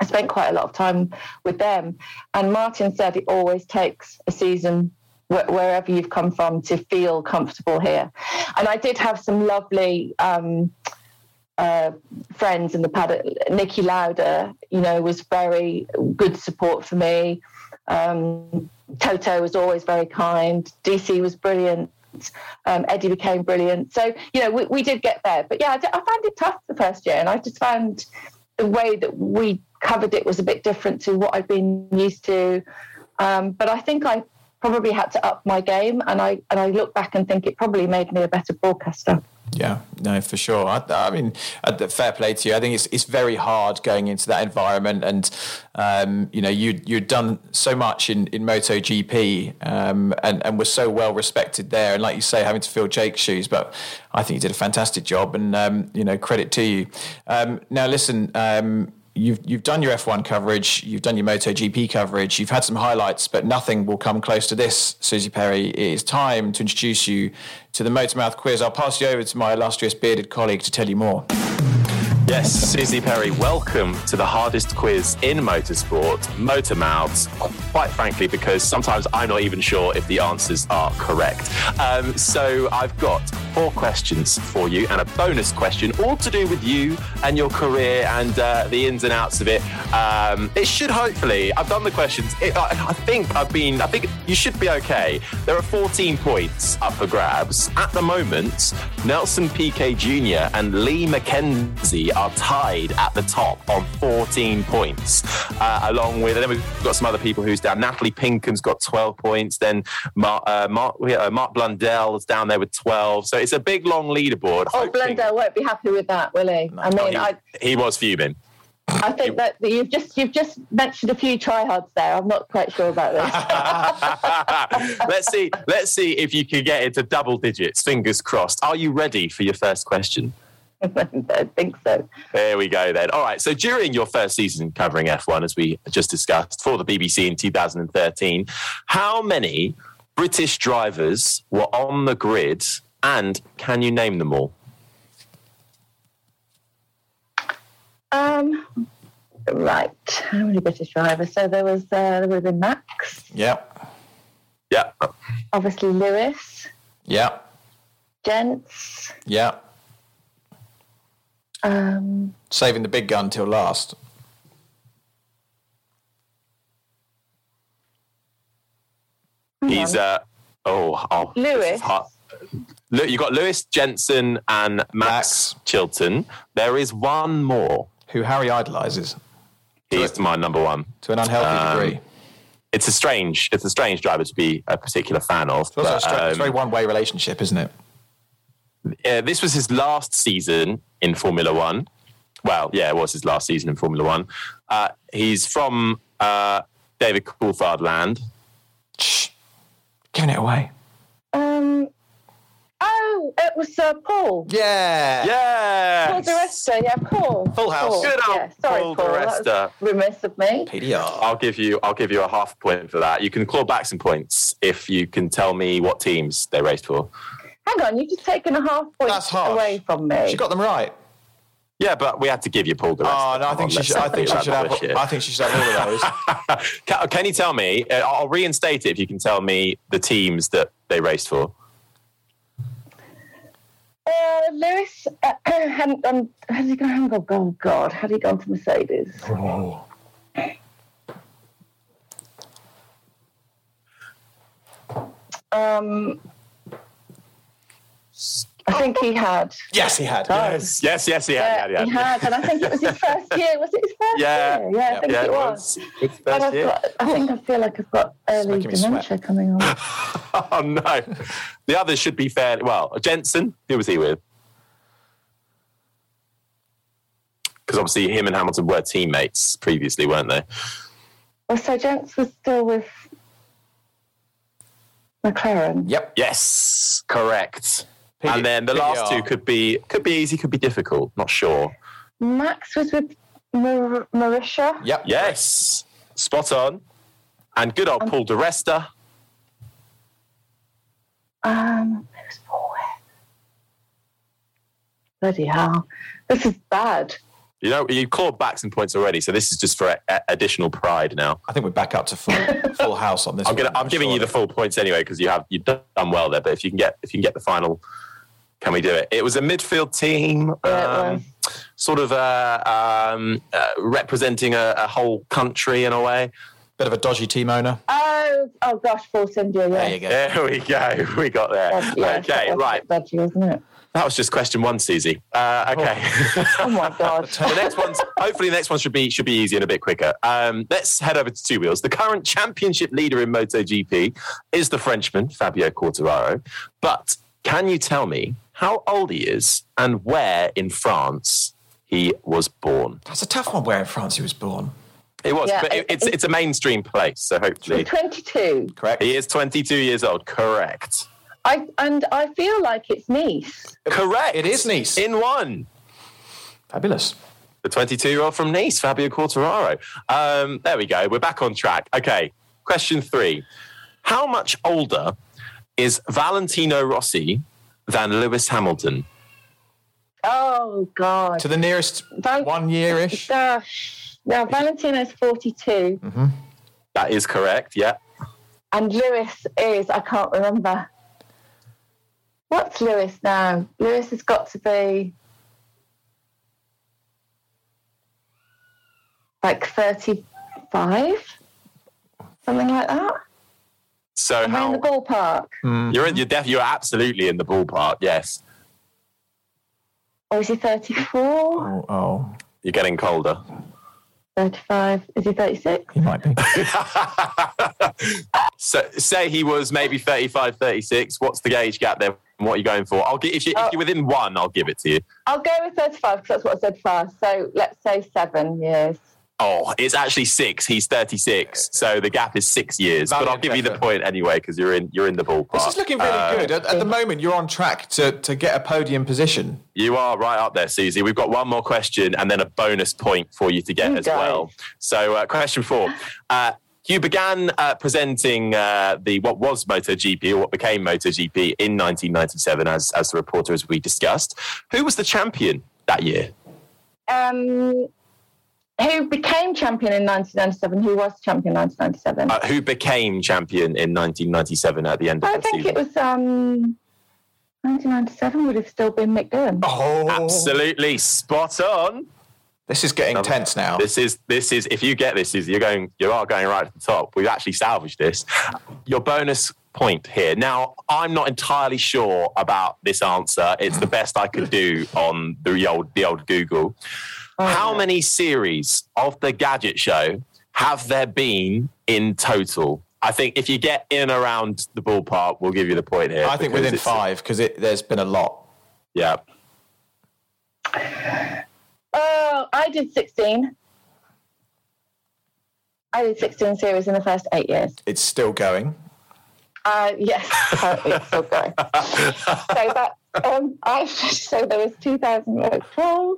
I spent quite a lot of time with them. And Martin said it always takes a season wh- wherever you've come from to feel comfortable here. And I did have some lovely. Um, uh, friends in the paddock. Niki Lauda, you know, was very good support for me. Um, Toto was always very kind. DC was brilliant. Um, Eddie became brilliant. So, you know, we, we did get there. But yeah, I, d- I found it tough the first year. And I just found the way that we covered it was a bit different to what I'd been used to. Um, but I think I probably had to up my game. And I, and I look back and think it probably made me a better broadcaster.
Yeah, no, for sure. I, I mean, uh, fair play to you. I think it's it's very hard going into that environment, and um, you know, you you'd done so much in in MotoGP, um, and and were so well respected there. And like you say, having to fill Jake's shoes, but I think you did a fantastic job, and um, you know, credit to you. Um, now, listen. You've you've done your F1 coverage, you've done your MotoGP coverage, you've had some highlights, but nothing will come close to this, Suzi Perry. It is time to introduce you to the Motormouth quiz. I'll pass you over to my illustrious bearded colleague to tell you more.
Yes, Suzi Perry, welcome to the hardest quiz in motorsport, Motor Mouths. Quite frankly, because sometimes I'm not even sure if the answers are correct. Um, so I've got four questions for you and a bonus question, all to do with you and your career and uh, the ins and outs of it. Um, it should hopefully. I've done the questions. It, I, I think I've been. I think you should be okay. There are 14 points up for grabs at the moment. Nelson Piquet Jr. and Lee McKenzie are tied at the top on 14 points, uh, along with, and then we've got some other people who's down. Natalie Pinkham's got 12 points, then Mark, uh, Mark, uh, Mark Blundell is down there with 12. So it's a big, long leaderboard.
Oh,
Hoping-
Blundell won't be happy with that, will he? I
Oh,
mean,
he,
I,
he was fuming.
I think that you've just you've just mentioned a few tryhards there. I'm not quite sure about this.
let's see. Let's see if you can get into double digits. Fingers crossed. Are you ready for your first question?
I don't think so.
There we go then. All right. So during your first season covering F1, as we just discussed for the BBC in 2013, how many British drivers were on the grid and can you name them all?
Um, right. How many British drivers? So there was uh, there would have been Max,
Yep.
Yeah.
obviously Lewis,
Yep.
Gents.
Yep.
Um,
Saving the big gun till last.
He's uh oh oh this is
Lewis.
Look, you got Lewis Jenson and Max,
Max.
Chilton. There is one more.
Who Harry idolises
He's my number one.
to an unhealthy
Um,
degree.
It's a strange, it's a strange driver to be a particular fan of.
It's also a
but,
stra- it's a
um,
very one-way relationship, isn't it?
Uh, this was his last season in Formula One. Well, yeah, it was his last season in Formula One. Uh, he's from uh, David Coulthard land.
Shh. Giving it away.
um, oh, it was uh, Paul.
Yeah.
Yeah.
Paul di Resta, yeah, Paul.
Full house.
Paul.
Good old
yeah, sorry,
Paul
Paul. That
di Resta.
was remiss of me.
PDR.
I'll give you. I'll give you a half point for that. You can claw back some points if you can tell me what teams they raced for.
Hang on, you've just taken a half point
That's harsh.
away from me.
She got them right.
Yeah, but we had to give you Paul di Resta.
Oh no, I think
on,
she should. I think she should have. I think she should have all of those.
can, can you tell me? uh, I'll reinstate it if you can tell me the teams that they raced for.
Uh, Lewis uh, hadn't gone. Had he gone? Hang on, oh God, had he gone to Mercedes? Um, I think he had.
yes, he had.
Yes.
Yes, yes, he had.
Yeah,
he
he
had.
had, and I think it was his first year. Was it his first
Yeah.
year? Yeah, I think
Yeah,
it
it
was.
was. It's first
I've
year.
got, I think I feel like I've got early
making me sweat.
dementia coming on.
Oh no, the others should be fair. Well, Jenson, who was he with? Because obviously him and Hamilton were teammates previously, weren't they?
Well, so Gents was still with McLaren.
Yep.
Yes, correct.
P-
and then the last two could be could be easy, could be difficult. Not sure.
Max was with Mar- Marussia.
Yep.
Yes, spot on. And good old Paul di Resta.
Um, it was four. Bloody hell. This is bad.
You know, you clawed back some points already, so this is just for a- additional pride now.
I think we're back up to full, full house on this.
I'm gonna,
one,
I'm giving you the full points anyway because you have you've done well there. But if you can get if you can get the final, can we do it? It was a midfield team, um, sort of uh, um, uh, representing a, a whole country in a way.
bit of a dodgy team owner.
Oh, oh gosh, Force India. Yeah.
There you go.
There we go. We got there.
Yeah, yeah,
okay,
that was
right.
Dodgy, wasn't it?
That was just question one, Suzi. Uh, okay.
Oh my God.
the next one's hopefully the next one should be should be easy and a bit quicker. Um, let's head over to two wheels. The current championship leader in MotoGP is the Frenchman Fabio Quartararo. But can you tell me how old he is and where in France he was born?
That's a tough one. Where in France he was born?
It was,
Yeah,
but it,
it-
it's it's a mainstream place, so hopefully
22.
Correct.
he is 22 years old. Correct.
I and I feel like it's Nice.
Correct.
It is Nice.
in one.
Fabulous.
The 22 year old from Nice, Fabio Quartararo. Um, there we go. We're back on track. Okay. Question three How much older is Valentino Rossi than Lewis Hamilton?
Oh God.
To the nearest
Val-
one year ish.
Gosh. Uh, now Valentino's 42 mm-hmm.
That is correct. Yeah.
and Lewis is, I can't remember. What's Lewis now? Lewis has got to be like 35, something like that.
So
Am I in the ballpark? Mm.
you're in, you're def, you're absolutely in the ballpark. Yes.
Or is he 34?
Oh, oh,
You're getting colder.
35? Is he 36?
he might be.
so say he was maybe 35, 36. What's the gauge gap there? What are you going for? I'll give if, you, if
Oh.
you're within one, I'll give it to you.
I'll go with 35 because that's what I said first. So let's say seven years.
Oh, it's actually six. He's 36, so the gap is six years. but I'll
Valiant
give you the point anyway because you're in you're in the ballpark.
This is looking really
Uh,
good. At, at the moment, you're on track to, to get a podium position.
You are right up there, Suzi. We've got one more question and then a bonus point for you to get
You
as
guys.
well. So, uh, question four. Uh, you began uh, presenting uh, the what was MotoGP or what became MotoGP in 1997, as as the reporter as we discussed. Who was the champion that year?
Um, who became champion in 1997? Who was champion in 1997?
Uh, who became champion in 1997 at the end of
I
the
think
season?
it was um, 1997 would have still been Mick
Oh,
Absolutely spot on.
This is getting tense now.
This is this is if you get this is you're going you are going right to the top. We've actually salvaged this. Your bonus point here. Now I'm not entirely sure about this answer. It's the best I could do on the old the old Google. How many series of the Gadget Show have there been in total? I think if you get in around the ballpark, we'll give you the point here.
I think
because
within
it's-
five because there's been a lot.
Yeah.
Oh, I did 16. I did 16 series in the first eight years.
It's still going.
Uh, yes, apparently it's still going. so that um, I so there was 2012.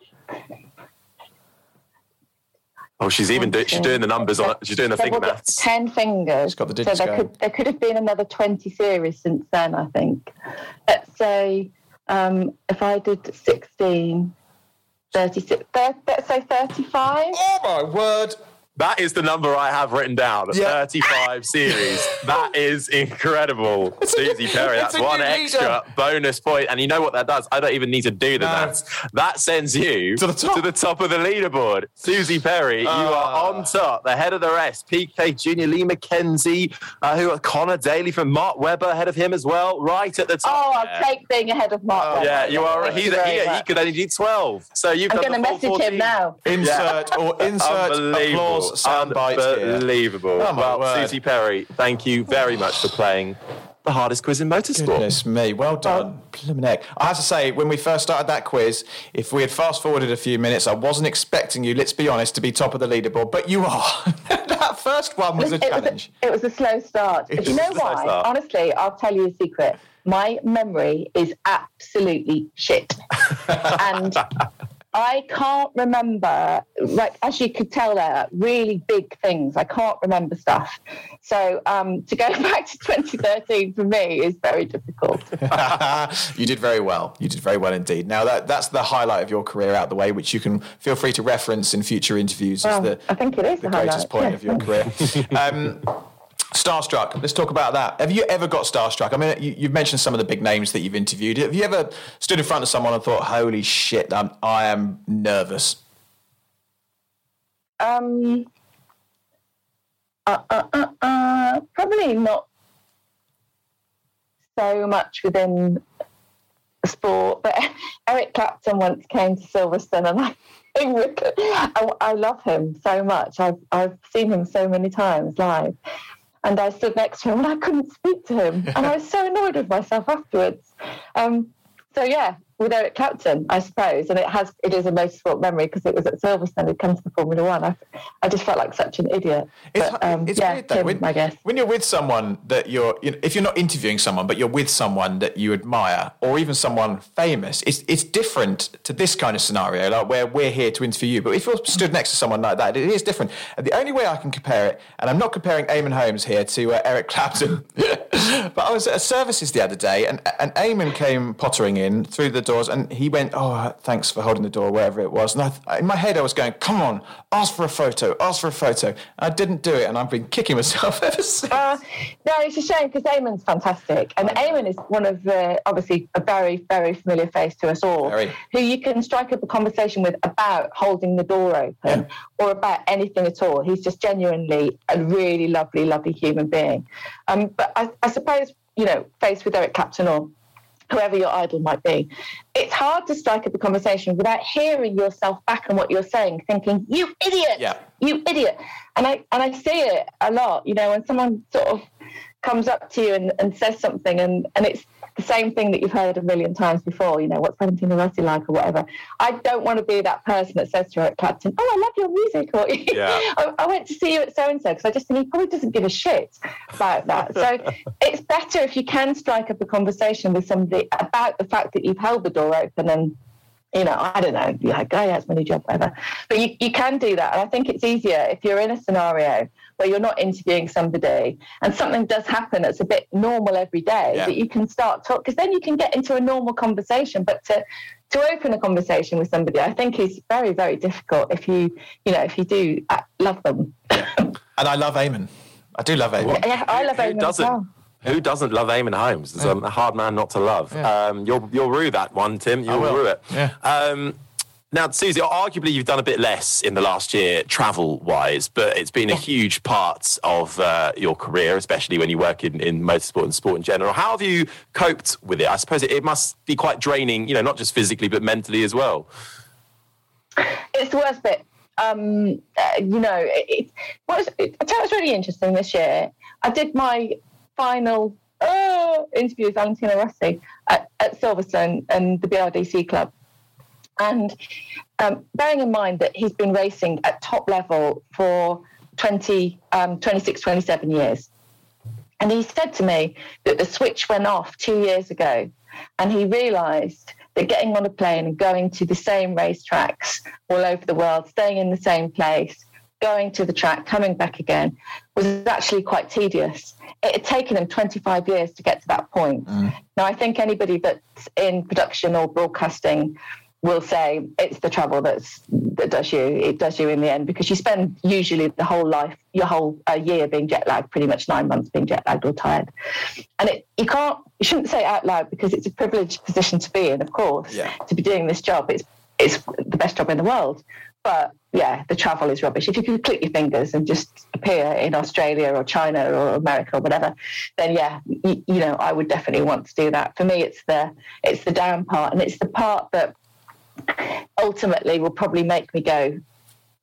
Oh, she's even do, she's doing the numbers on. She's doing the finger
were
maths.
Ten fingers.
She's got the
so
digits
there
going.
could there could have been another 20 series since then. I think. Let's say um, if I did 16, 36. thir- Let's say 35.
Oh my word!
That is the number I have written down.
Yeah.
35 series. That is incredible. Suzi
new-
Perry, that's one
new
extra bonus point. And you know what that does? I don't even need to do the
No.
maths. That sends you
To the top.
of the leaderboard. Suzi Perry, you
Ah.
are on top, the head of the rest. Piquet Jr., Lee McKenzie, uh, who are Connor Daly from Mark Webber, ahead of him as well, right at the top.
Oh. I'll take being ahead of Mark. Webber.
Yeah, you are.
Thank
He,
you
he, he could only do 12. So you've
I'm going to
the full
message him now.
Insert or insert applause sound bites here.
Unbelievable.
Oh,
well,
word.
Suzi Perry, thank you very much for playing the hardest quiz in motorsport.
Goodness me, well done. Blimmin' heck. I have to say, when we first started that quiz, if we had fast forwarded a few minutes, I wasn't expecting you, let's be honest, to be top of the leaderboard, but you are. that first one was a
it, was
challenge.
a, it was a slow start. But you know
was a slow
why?
start.
Honestly, I'll tell you a secret. My memory is absolutely shit. and I can't remember, like, as you could tell there, really big things. I can't remember stuff. So um, to go back to 2013 for me is very difficult.
you did very well. You did very well indeed. Now, that, that's the highlight of your career out the way, which you can feel free to reference in future interviews as the,
I think it is
the
the
greatest
highlight,
point
yeah.
of your career. Um, Starstruck. Let's talk about that. Have you ever got starstruck? I mean, you, you've mentioned some of the big names that you've interviewed. Have you ever stood in front of someone and thought, "Holy shit, I'm, I am nervous"?
Um, uh, uh, uh, uh, probably not so much within sport, but Eric Clapton once came to Silverstone, and I, I, I love him so much. I've I've seen him so many times live, and I stood next to him and I couldn't speak to him, and I was so annoyed with myself afterwards. Um, so yeah, with Eric Clapton, I suppose, and it has it is a motorsport memory because it was at Silverstone. He'd come to the Formula One. I, I just felt like such an idiot.
It's,
But, um,
it's
yeah,
weird though.
Tim,
when,
I guess.
when you're with someone that you're, you know, if you're not interviewing someone, but you're with someone that you admire, or even someone famous, it's it's different to this kind of scenario, like where we're here to interview you. But if you're stood next to someone like that, it is different. And the only way I can compare it, and I'm not comparing Eamonn Holmes here to uh, Eric Clapton, but I was at a services the other day, and and Eamonn came pottering in through the doors, and he went, "Oh, thanks for holding the door, wherever it was." And I, in my head, I was going, "Come on, ask for a photo, ask for a photo." And I didn't do it, and I've been kicking myself ever since.
Uh, no, it's a shame because Eamonn's fantastic, and Eamonn is one of the obviously a very very familiar face to us all,
Very.
who you can strike up a conversation with about holding the door open or about anything at all. He's just genuinely a really lovely, lovely human being. Um, but I, I suppose you know, faced with Eric Clapton or whoever your idol might be, it's hard to strike up a conversation without hearing yourself back on what you're saying, thinking, "You idiot."
Yeah.
you idiot. And I and I see it a lot, you know, when someone sort of comes up to you and, and says something and, and it's the same thing that you've heard a million times before, you know, what's Valentino Rossi like or whatever. I don't want to be that person that says to Eric Clapton, Oh, I love your music or
Yeah.
I, I went to see you at so and so because I just think he probably doesn't give a shit about that. So it's better if you can strike up a conversation with somebody about the fact that you've held the door open and you know, I don't know, yeah, guy has money job, whatever. But you, you can do that. And I think it's easier if you're in a scenario where you're not interviewing somebody and something does happen that's a bit normal every day
Yeah.
that you can start talk because then you can get into a normal conversation. But to to open a conversation with somebody, I think is very, very difficult if you, you know, if you do uh, love them.
And I love Eamonn. I do love Eamonn.
Yeah, I love
Who
Eamonn
doesn't?
well.
Who doesn't love Eamonn Holmes? It's um, a hard man not to love. Um, you'll you'll rue that one, Tim. You'll
will.
rue it.
Yeah.
Um, now, Suzi, arguably you've done a bit less in the last year travel-wise, but it's been a huge part of uh, your career, especially when you work in, in motorsport and sport in general. How have you coped with it? I suppose it, it must be quite draining, you know, not just physically but mentally as well.
it's the worst bit. Um, uh, you know, it, it, was, it, I tell you what's really interesting this year. I did my final uh, interview with Valentino Rossi at, at Silverstone and the BRDC club. And um, bearing in mind that he's been racing at top level for 20, um, 26, 27 years. And he said to me that the switch went off two years ago and he realised that getting on a plane and going to the same racetracks all over the world, staying in the same place, going to the track, coming back again, was actually quite tedious. It had taken him 25 years to get to that point. Now, I think anybody that's in production or broadcasting will say it's the travel that's that does you. It does you in the end because you spend usually the whole life, your whole uh, year being jet lagged, pretty much nine months being jet lagged or tired, and it you can't you shouldn't say it out loud because it's a privileged position to be in, of course,
Yeah.
to be doing this job. It's it's the best job in the world, but yeah, the travel is rubbish. If you could click your fingers and just appear in Australia or China or America or whatever, then yeah, you, you know, I would definitely want to do that. For me, it's the it's the down part, and it's the part that ultimately will probably make me go,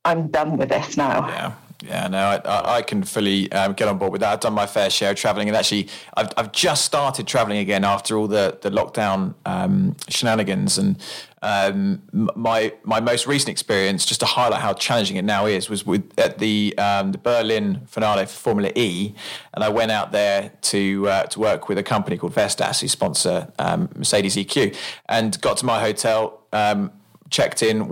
I'm done with this now.
Yeah. Yeah, no, I, I, I can fully um, get on board with that. I've done my fair share of travelling, and actually, I've, I've just started travelling again after all the the lockdown um, shenanigans. And um, my my most recent experience, just to highlight how challenging it now is, was with at the um, the Berlin finale for Formula E, and I went out there to uh, to work with a company called Vestas, who sponsor um, Mercedes EQ, and got to my hotel. Um, checked in,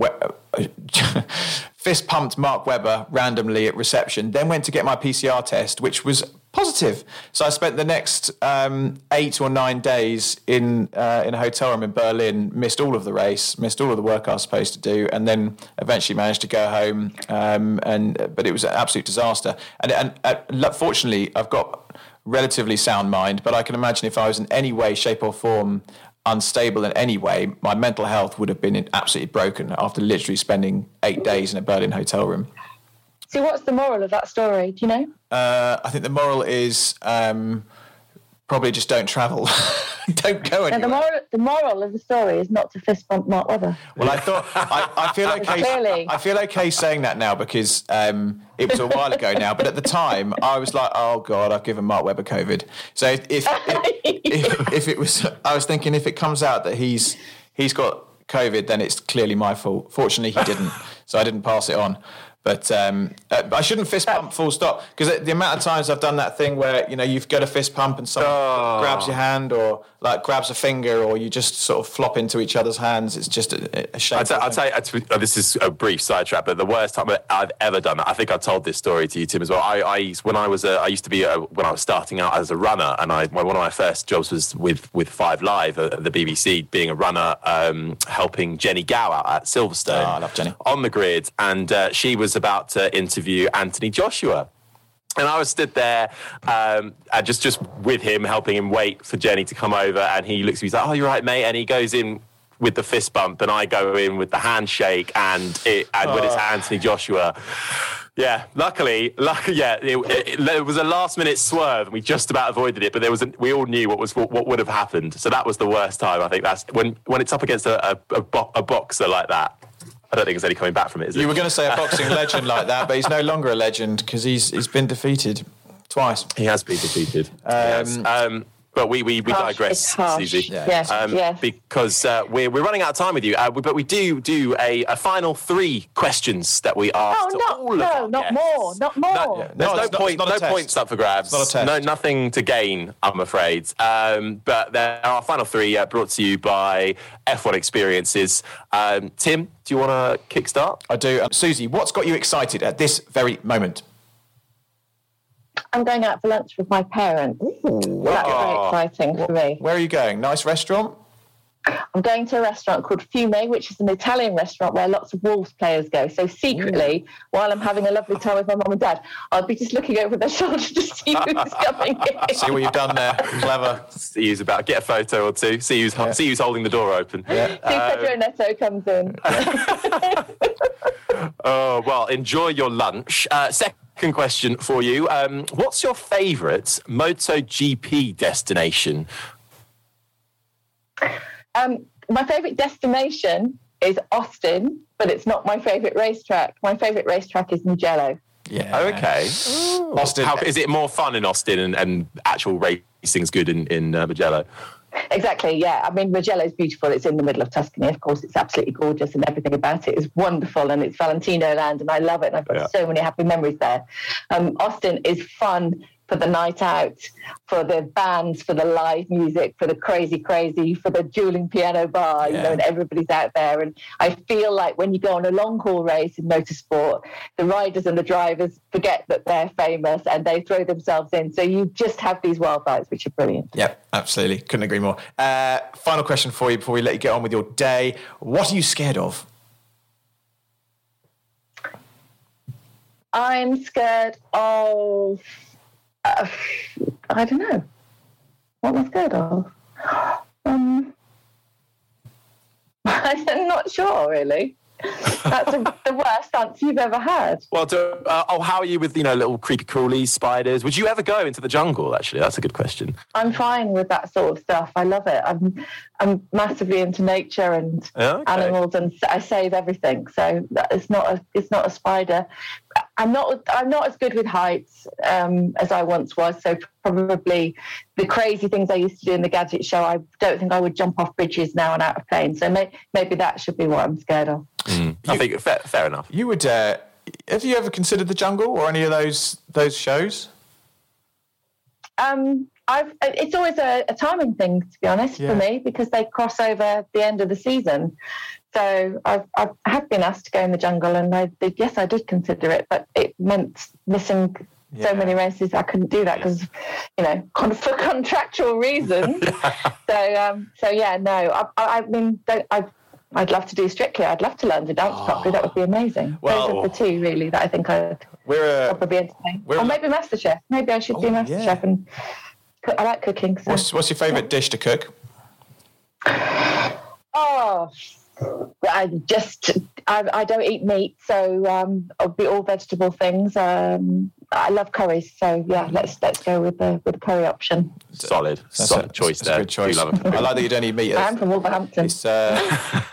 fist pumped Mark Webber randomly at reception, then went to get my PCR test, which was positive. So I spent the next um, eight or nine days in uh, in a hotel room in Berlin, missed all of the race, missed all of the work I was supposed to do, and then eventually managed to go home. Um, and but it was an absolute disaster. And, and uh, fortunately, I've got relatively sound mind, but I can imagine if I was in any way, shape, or form unstable in any way, my mental health would have been absolutely broken after literally spending eight days in a Berlin hotel room.
So, what's the moral of that story? Do you know?
Uh, I think the moral is um, probably just don't travel, don't go
Now,
anywhere.
the moral, the moral of the story is not to fist bump Mark Webber.
Well, I thought I, I feel okay.
Clearly.
I feel okay saying that now because um, it was a while ago now. But at the time, I was like, "Oh God, I've given Mark Webber COVID." So if if, if, if it was, I was thinking if it comes out that he's he's got COVID, then it's clearly my fault. Fortunately, he didn't, so I didn't pass it on. But um, uh, I shouldn't fist pump full stop because the amount of times I've done that thing where you know you've got a fist pump and someone
Oh.
grabs your hand or like grabs a finger or you just sort of flop into each other's hands. It's just a, a shame.
I'll, tell- I'll tell you, uh, this is a brief sidetrack, but the worst time I've ever done that, I think I told this story to you, Tim, as well. I, I used- when I was, a, I used to be, a, when I was starting out as a runner, and I, one of my first jobs was with, with Five Live at the BBC, being a runner, um, helping Jenny Gow out at Silverstone
Oh, I love Jenny.
on the grid, and uh, she was about to interview Anthony Joshua. And I was stood there, um, just just with him, helping him wait for Jenny to come over. And he looks at me, he's like, "Oh, you're right, mate." And he goes in with the fist bump, and I go in with the handshake, and it, and when it's Anthony Joshua. Yeah, luckily, luck, yeah, it, it, it was a last minute swerve, and we just about avoided it. But there was, a, we all knew what was what, what would have happened. So that was the worst time. I think that's when when it's up against a, a, a, bo- a boxer like that. I don't think there's any coming back from it. Is it?
You
it?
were going to say a boxing legend like that, but he's no longer a legend because he's he's been defeated twice.
He has been defeated. Yes. Um, but we we, we
Harsh,
digress. Suzi.
Yeah.
Yes,
Um,
yes.
Because uh, we're, we're running out of time with you, uh, we- but we do do a, a final three questions that we ask.
Oh,
to
not-
all of
no,
our
not
guests.
more, not more.
No,
Yeah.
There's
No,
no,
it's
point,
not
no
test.
points up for grabs.
Not a
No, nothing to gain, I'm afraid. Um, but there are our final three uh, brought to you by F1 Experiences. Um, Tim, do you want to kickstart?
I do. Um, Suzi, what's got you excited at this very moment?
I'm going out for lunch with my parents. That's
Oh.
very exciting for me.
Where are you going? Nice restaurant.
I'm going to a restaurant called Fiume, which is an Italian restaurant where lots of Wolves players go. So secretly, while I'm having a lovely time with my mum and dad, I'll be just looking over their shoulder to see who's coming in.
See what you've done there. Clever.
See who's about get a photo or two. See who's see who's holding the door open. Yeah.
See Pedro Neto comes in.
Oh, well, enjoy your lunch. Uh, second question for you. Um, what's your favourite MotoGP destination?
Um, my favourite destination is Austin, but it's not my favourite racetrack. My favourite racetrack is Mugello.
Yeah.
Okay.
Austin.
How, is it more fun in Austin and, and actual racing's good in, in uh, Mugello?
Exactly, yeah. I mean, Mugello is beautiful. It's in the middle of Tuscany. Of course, it's absolutely gorgeous and everything about it is wonderful. And it's Valentino land and I love it. And I've got
Yeah.
so many happy memories there. Um, Austin is fun for the night out, for the bands, for the live music, for the crazy, crazy, for the dueling piano bar, you
Yeah.
know, and everybody's out there. And I feel like when you go on a long haul race in motorsport, the riders and the drivers forget that they're famous and they throw themselves in. So you just have these wildfires, which are brilliant.
Yep, absolutely. Couldn't agree more. Uh, final question for you before we let you get on with your day. What are you scared of?
I'm scared of. Uh, I don't know. What am I scared of? Um, I'm not sure, really. That's a, the worst answer you've ever had.
Well, do, uh, oh, how are you with you know little creepy crawlies, spiders? Would you ever go into the jungle? Actually, that's a good question.
I'm fine with that sort of stuff. I love it. I'm I'm massively into nature and
okay.
animals, and I save everything. So that- it's not a it's not a spider. I'm not I'm not as good with heights um, as I once was. So probably the crazy things I used to do in the gadget show, I don't think I would jump off bridges now and out of planes. So may, maybe that should be what I'm scared of.
I think fair, fair enough.
You would. Uh, have you ever considered the jungle or any of those those shows?
Um, I've, it's always a, a timing thing, to be honest,
Yeah.
for me, because they cross over the end of the season. So I've, I've been asked to go in the jungle, and I did, yes, I did consider it, but it meant missing
Yeah.
so many races. I couldn't do that because, you know, con- for contractual reasons. so, um, so yeah, no, I, I, I mean, don't, I. I'd love to do Strictly. I'd love to learn to dance properly. That would be amazing.
Well-
Those are the two really that I think I'd
We're. Uh,
probably entertain.
we're-
Or maybe MasterChef. Maybe I should do
Oh,
MasterChef
yeah.
and cook. I like cooking. So.
what's what's your favourite dish to cook?
Oh, I just I, I don't eat meat, so um, it'll be all vegetable things. Um, I love curries, so yeah, let's let's go with the with the curry option.
Solid,
That's
solid
a-
choice
that's a
there.
good choice.
Do love a
I like that you don't eat meat.
I'm from Wolverhampton.
It's, uh,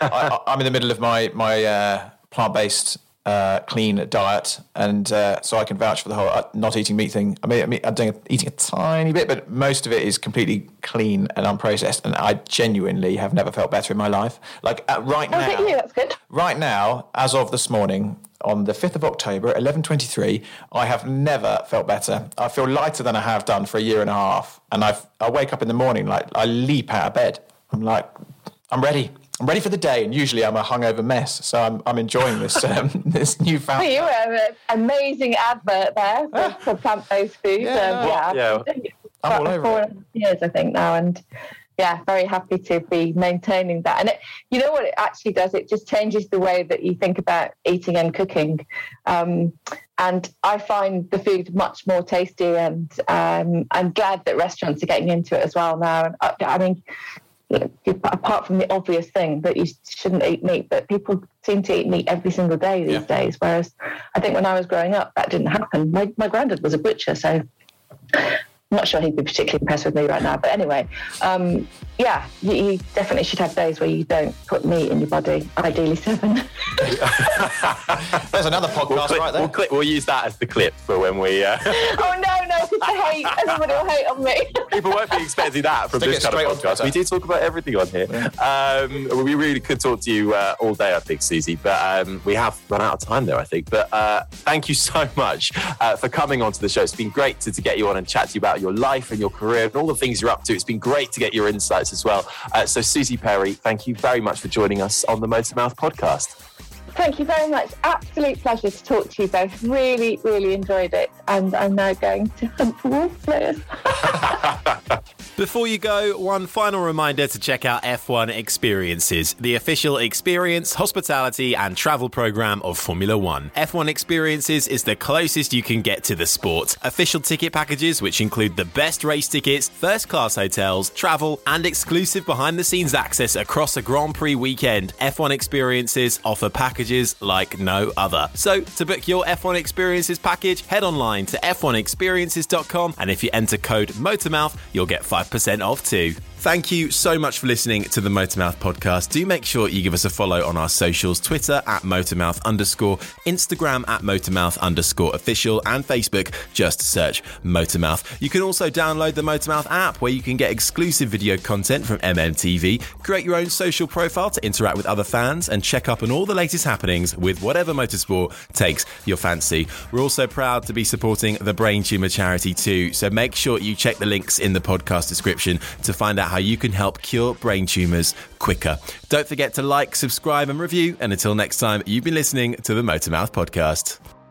I, I- I'm in the middle of my my uh, plant based uh, clean diet, and uh, so I can vouch for the whole uh, not eating meat thing. I mean, I mean, I'm doing, eating a tiny bit, but most of it is completely clean and unprocessed, and I genuinely have never felt better in my life. Like uh, right
Oh,
now,
you? That's good.
right now, as of this morning, on the 5th of October, 11.23, I have never felt better. I feel lighter than I have done for a year and a half. And I've, I wake up in the morning, like I leap out of bed. I'm like, I'm ready. I'm ready for the day. And usually I'm a hungover mess. So I'm, I'm enjoying this, um, this newfound...
You were an amazing advert there for, for plant-based food.
Yeah,
um,
yeah.
I'm all over
four
it.
and a half years, I think now, and yeah, very happy to be maintaining that. And it, you know what it actually does? It just changes the way that you think about eating and cooking. Um, and I find the food much more tasty, and um, I'm glad that restaurants are getting into it as well now. And I, I mean. Apart from the obvious thing that you shouldn't eat meat, but people seem to eat meat every single day these
Yeah.
days. Whereas I think when I was growing up, that didn't happen. My, my granddad was a butcher, so I'm not sure he'd be particularly impressed with me right now. But anyway, um, yeah, you, you definitely should have days where you don't put meat in your body, ideally seven.
There's another
We'll,
podcast
clip,
right there.
we'll, clip, we'll use that as the clip for when we. Uh,
oh, no, no, because I hate, everybody will hate on me.
people won't be expecting that from
Stick
this kind of podcast. We do talk about everything on here. Um, we really could talk to you uh, all day, I think, Suzi, but um, we have run out of time there, I think. But uh, thank you so much uh, for coming onto the show. It's been great to, to get you on and chat to you about your life and your career and all the things you're up to. It's been great to get your insights as well. Uh, so, Suzi Perry, thank you very much for joining us on the Motor Mouth podcast.
Thank you very much. Absolute pleasure to talk to you both. Really, really enjoyed it. And I'm now going to hunt for wolf players.
Before you go, one final reminder to check out F1 Experiences, the official experience, hospitality, and travel program of Formula One. F1 Experiences is the closest you can get to the sport. Official ticket packages, which include the best race tickets, first class hotels, travel, and exclusive behind the scenes access across a Grand Prix weekend. F1 Experiences offer packages like no other. So, to book your F1 Experiences package, head online to f1experiences.com, and if you enter code MOTORMOUTH, you'll get 5% off too. Thank you so much for listening to the Motormouth podcast. Do make sure you give us a follow on our socials Twitter at Motormouth underscore, Instagram at Motormouth underscore official, and Facebook. Just search Motormouth. You can also download the Motormouth app where you can get exclusive video content from MMTV, create your own social profile to interact with other fans, and check up on all the latest happenings with whatever motorsport takes your fancy. We're also proud to be supporting the Brain Tumor charity too, so make sure you check the links in the podcast description to find out how you can help cure brain tumors quicker. Don't forget to like, subscribe, and review. And until next time, you've been listening to the Motormouth podcast.